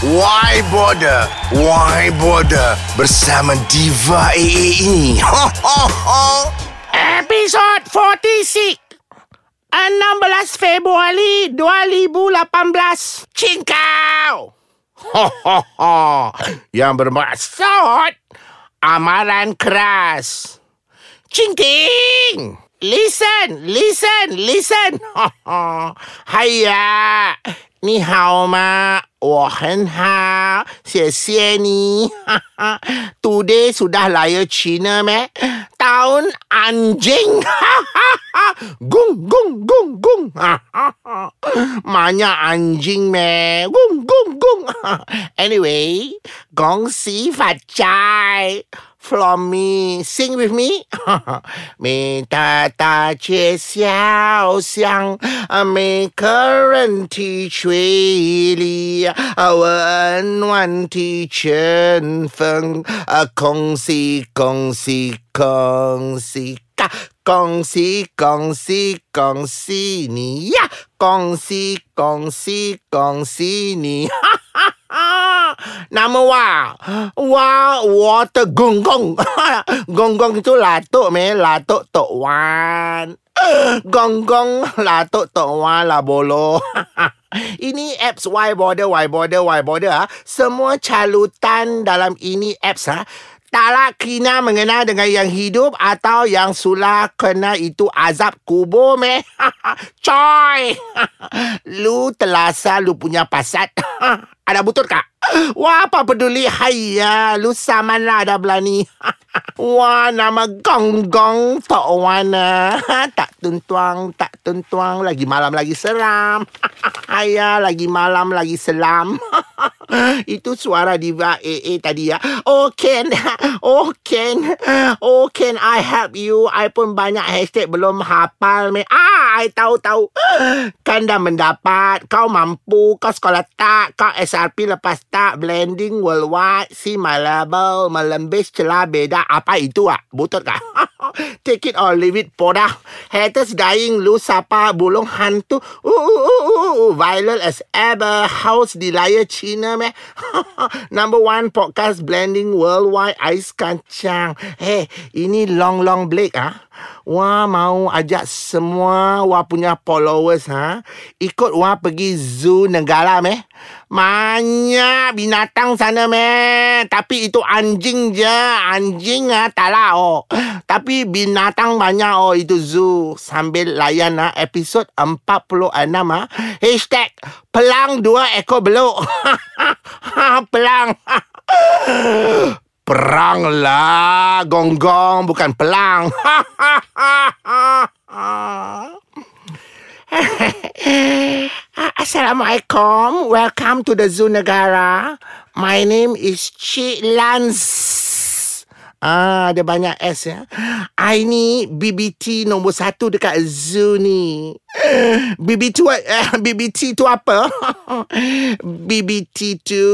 Why Border? Why Border? Bersama Diva AA ini. Ho, ho, ho. Episod 46 16 Februari 2018 Cinkau Ho, ho, ho. Yang bermaksud Amaran keras Cingking Listen, listen, listen. Hiya, 你好吗？我很好，谢谢你。Today sudah lahir Cina meh? Tahun anjing. gung, gung, gung, gung. Banyak anjing meh? Gung, gung, gung. Anyway, gong si facai from me. Sing with me. 没大大街小巷，每个人的嘴里，温暖的春风，恭喜恭喜恭喜嘎！恭喜恭喜恭喜你呀！恭喜恭喜恭喜你！哈哈哈 ！Nama Wah Wah Water Gonggong Gonggong itu latuk meh Latuk Tok Wan Gonggong Latuk Tok Wan lah bolo Ini apps Why Border Why Border Why Border ha? Semua calutan dalam ini apps ha? Taklah kena mengenal dengan yang hidup atau yang sulah kena itu azab kubur meh. Coy. lu telasa lu punya pasat. Ada butut kak? Wah, apa peduli? Hayya, lu saman lah ada belani. Wah, nama gong-gong tak wana. tak tuntuang, tak tuntuang. Lagi malam lagi seram. Hayya, lagi malam lagi selam. Itu suara diva AA tadi ya. Oh, Ken. Oh, Ken. Oh, Ken, I help you. I pun banyak hashtag belum hafal. Me. Ah, I tahu-tahu. Kan dah mendapat. Kau mampu. Kau sekolah tak. Kau SRP lepas tak. Blending worldwide. Si my label. Melembis celah beda. Apa itu ah? Butut kah? Take it or leave it, poda. Haters dying, lu sapa, bulung hantu. Uh, uh, uh, uh, uh. As ever. House di layar China, meh. Number one podcast blending worldwide ais kacang. Hey, ini long long Blake ah. Wah mau ajak semua wah punya followers ha ikut wah pergi zoo negara meh. Banyak binatang sana meh. Tapi itu anjing je, anjing ah taklah oh. Tapi binatang banyak oh itu zoo sambil layan ah episod 46 ah. Hashtag pelang dua ekor beluk. pelang. Perang lah Gonggong Bukan pelang. Assalamualaikum. Welcome to the Zoo Negara. My name is Cik Lance Ah, ada banyak S ya. I ni BBT nombor satu dekat zoo ni. BBT what? Uh, BBT tu apa? BBT tu.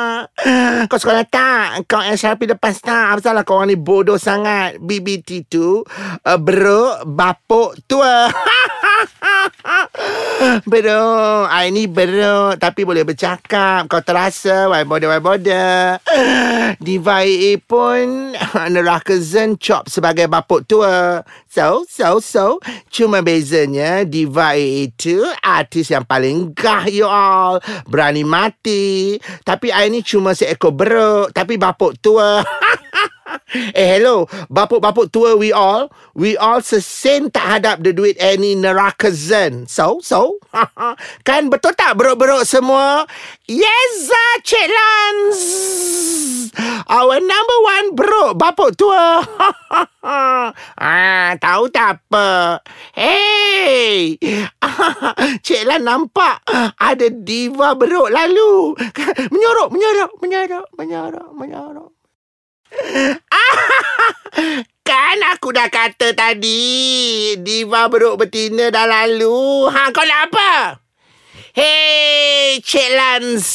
kau sekolah tak? Kau SRP lepas tak? Apa salah kau orang ni bodoh sangat? BBT tu. Uh, bro, bapuk tua. Bro, I ni bro Tapi boleh bercakap. Kau terasa Why bother, why bother? Diva AA pun Neraka Zen Chop sebagai bapuk tua. So, so, so Cuma bezanya Diva AA itu Artis yang paling gah you all. Berani mati. Tapi I ni cuma seekor bro Tapi bapuk tua Eh hello. Bapuk-bapuk tua we all. We all sesen tak hadap the duit any neraka zen. So so? Kan betul tak beruk-beruk semua? Yes Cik Lans. Our number one bro Bapuk tua. Ah, Tahu tak apa? Hey! Cik Lan nampak Ada diva beruk lalu. Menyorok Menyorok Menyorok Menyorok Menyorok kan aku dah kata tadi Diva beruk betina dah lalu. Ha kau nak apa? Hei Cik Lans.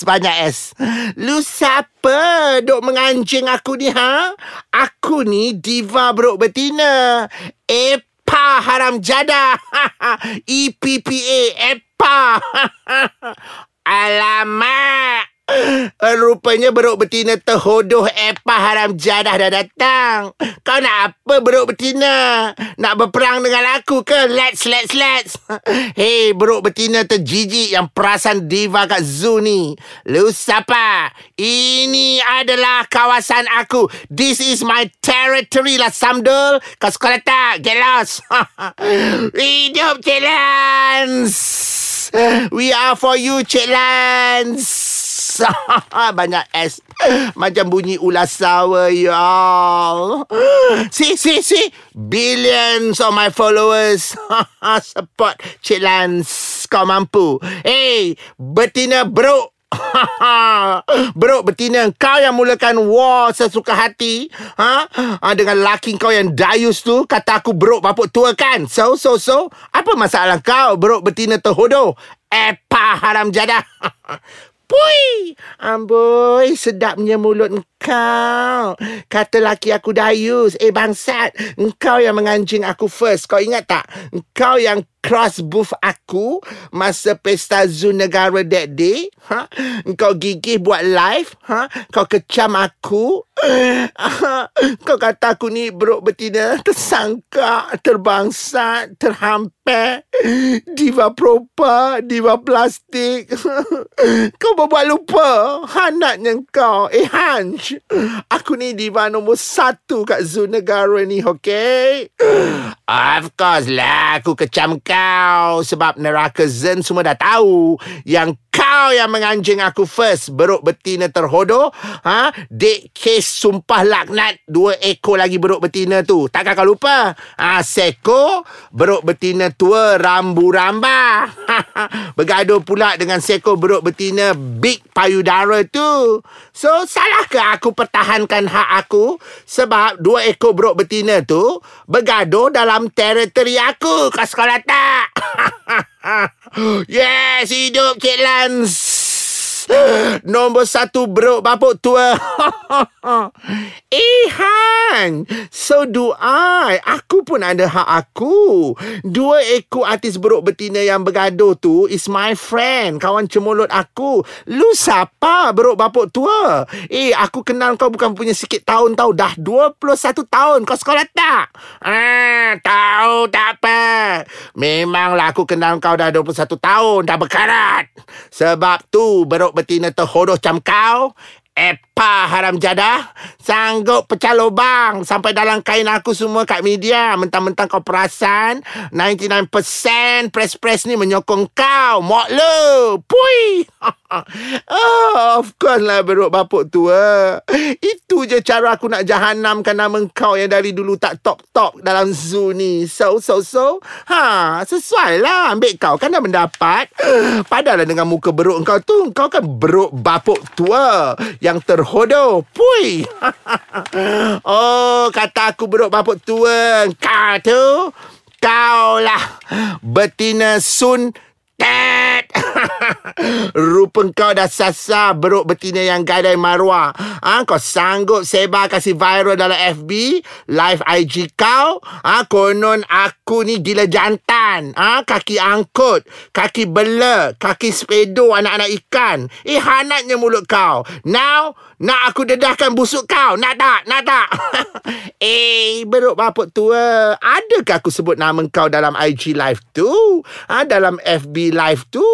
Banyak S. Lu siapa Duk menganjing aku ni ha? Aku ni Diva beruk betina. Epa haram jada. EPPA Epa. Alamak rupanya beruk betina terhodoh Epa haram jadah dah datang. Kau nak apa beruk betina? Nak berperang dengan aku ke? Let's, let's, let's. Hey, beruk betina terjijik yang perasan diva kat zoo ni. Lu siapa? Ini adalah kawasan aku. This is my territory lah, Samdul. Kau sekolah tak? Get lost. Hidup Cik Lance. We are for you, Cik Banyak S. Macam bunyi ulas sawa Y'all See, see, see Billions of my followers. Support Cik Lance. Kau mampu. Hey Betina bro Bro betina. Kau yang mulakan war sesuka hati. Ha? ha dengan laki kau yang dayus tu kata aku bro bapuk tua kan? So so so. Apa masalah kau bro betina terhodoh? Epa haram jadah Pui! Amboi, sedapnya mulut kau. Kata laki aku Dayus. Eh, bangsat. Engkau yang menganjing aku first. Kau ingat tak? Engkau yang cross booth aku masa pesta zoo negara that day. Ha? Engkau gigih buat live. Ha? Kau kecam aku. Kau kata aku ni bro betina tersangka, terbangsa, terhampir. Diva propa, diva plastik. kau buat lupa. Hanatnya kau. Eh Hanj. Aku ni diva nombor satu kat zoo negara ni, okay? Of course lah, aku kecam kau. Sebab neraka Zen semua dah tahu. Yang kau yang menganjing aku first Beruk betina terhodoh ha? Dek kes sumpah laknat Dua ekor lagi beruk betina tu Takkan kau lupa ha, Seko Beruk betina tua Rambu ramba Bergaduh pula dengan seko beruk betina Big payudara tu So salah ke aku pertahankan hak aku Sebab dua ekor beruk betina tu Bergaduh dalam teritori aku Kau sekolah tak? yes, hidup Cik Lance. Nombor satu bro bapuk tua. eh Han, so do I. Aku pun ada hak aku. Dua ekor artis beruk betina yang bergaduh tu is my friend, kawan cemulut aku. Lu siapa beruk bapuk tua? Eh, aku kenal kau bukan punya sikit tahun tau. Dah 21 tahun. Kau sekolah tak? Ah, tahu tak apa. Memanglah aku kenal kau dah 21 tahun. Dah berkarat. Sebab tu beruk betina terhodoh macam kau Epa haram jadah? Sanggup pecah lubang Sampai dalam kain aku semua kat media. Mentang-mentang kau perasan 99% press-press ni menyokong kau Mok lu. Pui! Oh, Of course lah beruk bapuk tua Itu je cara aku nak jahanamkan nama kau Yang dari dulu tak top-top dalam zoo ni. So, so, so Ha, sesuai lah Ambil kau. Kan dah mendapat. Padahal dengan muka beruk kau tu Kau kan beruk bapuk tua Yang yang terhodoh. Pui. oh, kata aku beruk bapuk tua. Kau tu, kau lah betina sun. Rupa kau dah sasa beruk betina yang gadai marwah. Ha, kau sanggup sebar kasih viral dalam FB, live IG kau. Ha, konon aku ni gila jantan. Ha, kaki angkut, kaki bela, kaki sepedo anak-anak ikan. Eh, hanatnya mulut kau. Now, nak aku dedahkan busuk kau. Nak tak? Nak tak? eh, beruk bapuk tua. Adakah aku sebut nama kau dalam IG live tu? Ha, dalam FB live tu?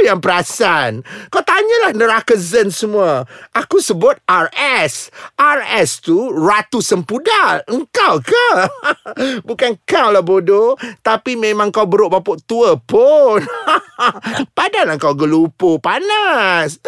Yang perasan. Kau tanyalah neraka zen semua. Aku sebut RS. RS tu Ratu Sempudal. Engkau ke? Bukan kau lah bodoh. Tapi memang kau beruk bapuk tua pun. Padahal kau gelupu panas.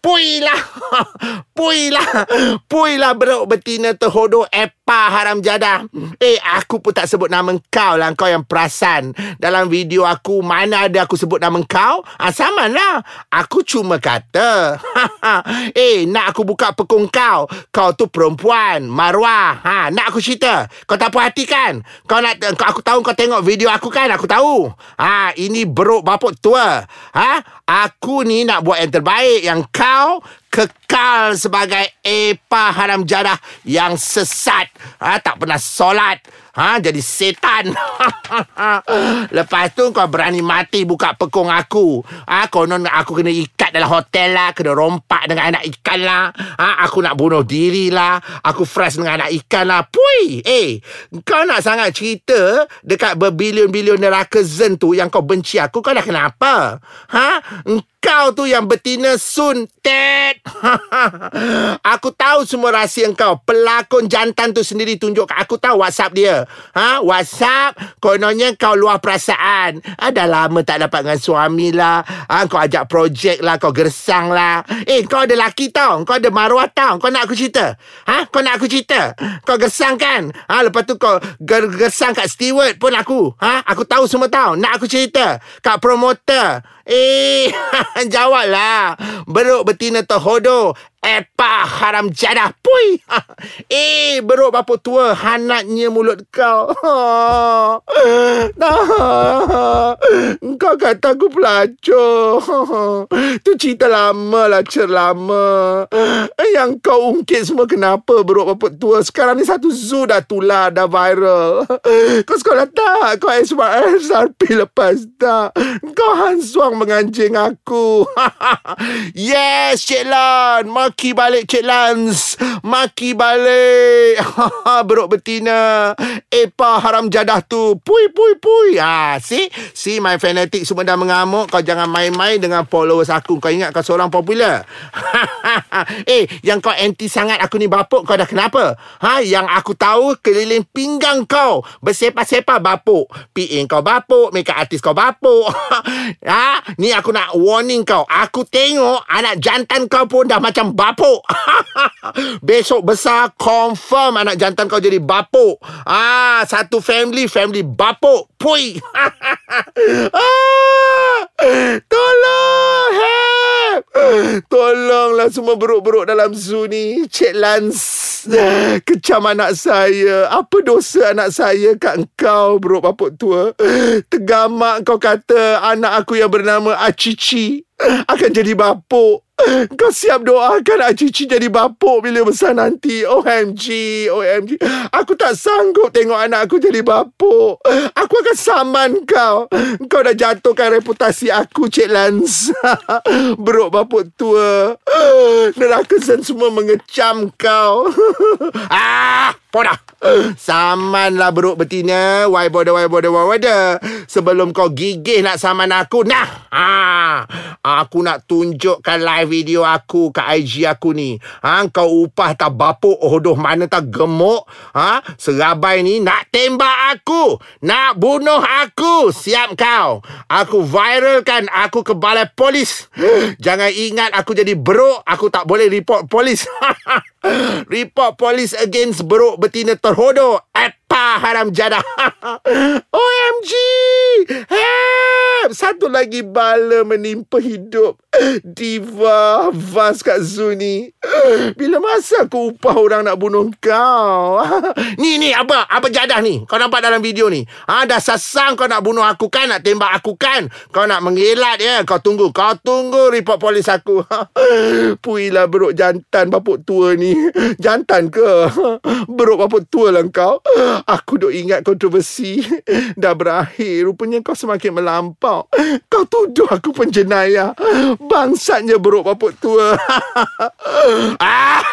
Puilah. Puilah. Puilah beruk betina terhodoh apa haram jadah. Eh, aku pun tak sebut nama kau lah. Kau yang perasan. Dalam video aku, mana ada aku sebut nama kau? Ah, sama lah. Aku cuma kata. eh, nak aku buka pekung kau. Kau tu perempuan. Marwah. Ha, nak aku cerita? Kau tak puas hati kan? Kau nak, kau, aku tahu kau tengok video aku kan? Aku tahu. Ha, ini beruk bapuk tua. Ha, aku ni nak buat yang terbaik. Yang kau kekal sebagai epa haram jadah yang sesat. Ha, tak pernah solat. Ha, jadi setan. Lepas tu kau berani mati buka pekung aku. Ha, konon aku kena ikat dalam hotel lah. Kena rompak dengan anak ikan lah. Ha, aku nak bunuh diri lah. Aku fresh dengan anak ikan lah. Pui! Eh, kau nak sangat cerita dekat berbilion-bilion neraka zen tu yang kau benci aku. Kau dah kenapa? Ha? Kau tu yang betina Sun Ted. aku tahu semua rahsia kau. Pelakon jantan tu sendiri tunjuk aku tahu WhatsApp dia. Ha, WhatsApp kononnya kau luar perasaan. Ada lama tak dapat dengan suami lah. Ha, kau ajak projek lah, kau gersang lah. Eh, kau ada laki tau. Kau ada maruah tau. Kau nak aku cerita? Ha, kau nak aku cerita? Kau gersang kan? Ha, lepas tu kau gersang kat steward pun aku. Ha, aku tahu semua tau. Nak aku cerita? Kat promoter. Eh, jawablah. Beruk betina terhodoh. Epa haram jadah. Pui. eh, beruk bapa tua. Hanatnya mulut kau. Kau kata aku pelacur. Tu cerita lama lah, cer lama. Yang kau ungkit semua kenapa beruk bapa tua. Sekarang ni satu zoo dah tular, dah viral. Kau sekolah tak? Kau SRP lepas tak? Kau hansuang menganjing aku. yes, Cik Lan. Maki balik Cik Lans. Maki balik. Beruk betina. Epa haram jadah tu. Pui, pui, pui. Ha, see? See my fanatic semua dah mengamuk. Kau jangan main-main dengan followers aku. Kau ingat kau seorang popular? eh, yang kau anti sangat aku ni bapuk. Kau dah kenapa? Ha, yang aku tahu keliling pinggang kau. Bersepah-sepah bapuk. PA kau bapuk. Makeup artis kau bapuk. ha, Ni aku nak warning kau. Aku tengok anak jantan kau pun dah macam bapuk. Besok besar confirm anak jantan kau jadi bapuk. Ah, satu family family bapuk. Pui. ah, tolong. Help. Tolonglah semua beruk-beruk dalam zoo ni. Cik Lance. Kecam anak saya. Apa dosa anak saya kat engkau, bro bapuk tua? Tegamak kau kata anak aku yang bernama Acici akan jadi bapuk. Kau siap doakan Acici jadi bapuk bila besar nanti. OMG, OMG. Aku tak sanggup tengok anak aku jadi bapuk. Aku akan saman kau. Kau dah jatuhkan reputasi aku, Cik Lance. Beruk bapuk tua. Neraka Zen semua mengecam kau. ah, podah. Saman lah beruk betina. Why bother, why bother, why bother. Sebelum kau gigih nak saman aku. Nah, ah, aku nak tunjukkan live video aku kat IG aku ni. Ha, kau upah tak bapuk hodoh mana tak gemuk. Ha, serabai ni nak tembak aku. Nak bunuh aku. Siap kau. Aku viralkan aku ke balai polis. Jangan ingat aku jadi beruk. Aku tak boleh report polis. report polis against beruk betina terhodoh. Apa haram jadah. OMG. Help. Satu lagi bala menimpa hidup. Diva Vans kat zoo ni. Bila masa aku upah orang nak bunuh kau? ni, ni, apa? Apa jadah ni? Kau nampak dalam video ni? Ha, dah sasang kau nak bunuh aku kan? Nak tembak aku kan? Kau nak mengelat ya? Kau tunggu. Kau tunggu report polis aku. Puilah beruk jantan bapuk tua ni. Jantan ke? Beruk bapuk tua lah kau. Aku duk ingat kontroversi. Dah berakhir. Rupanya kau semakin melampau. Kau tuduh aku penjenayah. Bangsatnya beruk bapuk tua.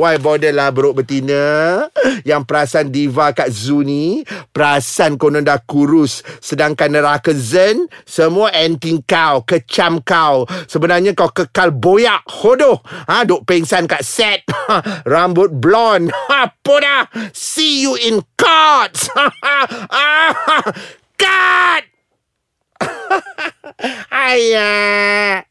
Why bother lah beruk betina Yang perasan diva kat zoo ni Perasan konon dah kurus Sedangkan neraka zen Semua anti kau Kecam kau Sebenarnya kau kekal boyak Hodoh ha, Duk pengsan kat set Rambut blonde Apa dah See you in cards. Ah, God! Ayah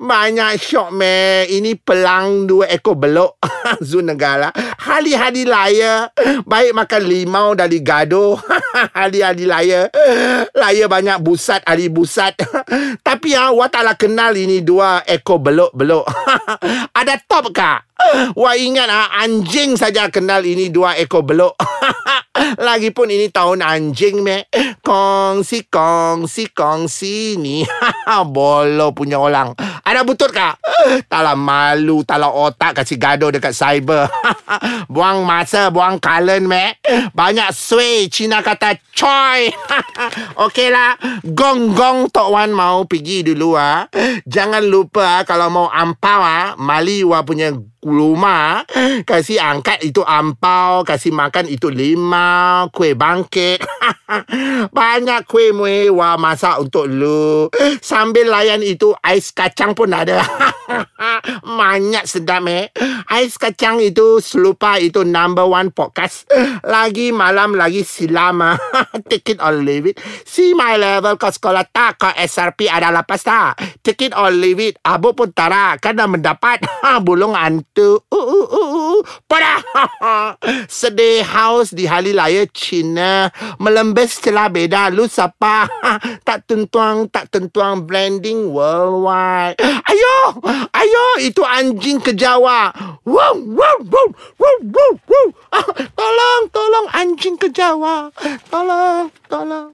Banyak syok meh Ini pelang dua ekor belok Zul negara Hari-hari laya Baik makan limau dari gaduh Hari-hari laya. Laya banyak busat, hari busat. Tapi ha, Wah taklah kenal ini dua ekor beluk-beluk. Ada top kah? Wah ingat ha, anjing saja kenal ini dua ekor beluk. Lagipun ini tahun anjing me. Kongsi, kongsi, kongsi ni. Bolo punya orang. Ada butut kah? Taklah malu, taklah otak kasih gaduh dekat cyber. buang masa, buang kalen me. Banyak sway, Cina kata coy. Okeylah, gong-gong Tok Wan mau pergi dulu ah. Jangan lupa kalau mau ampau ah, mali wa punya rumah Kasih angkat itu ampau Kasih makan itu lima Kuih bangkit. Banyak kuih mewah masak untuk lu. Sambil layan itu Ais kacang pun ada. Banyak sedap eh Ais kacang itu Selupa itu number one podcast. Lagi malam lagi silam. Take it or leave it. See my level kau sekolah tak Kau SRP ada lapas tak Take it or leave it Abu pun tara Kan mendapat Bulung antu tu. Uh, uh, uh, uh. Pada. Sedih haus di hari laya Cina. Melembes celah beda. Lu siapa? tak tentuang, tak tentuang branding worldwide. Ayo, ayo. Itu anjing ke Jawa. Wow, wow, wow, wow, wow, wow. tolong, tolong anjing ke Jawa. Tolong, tolong.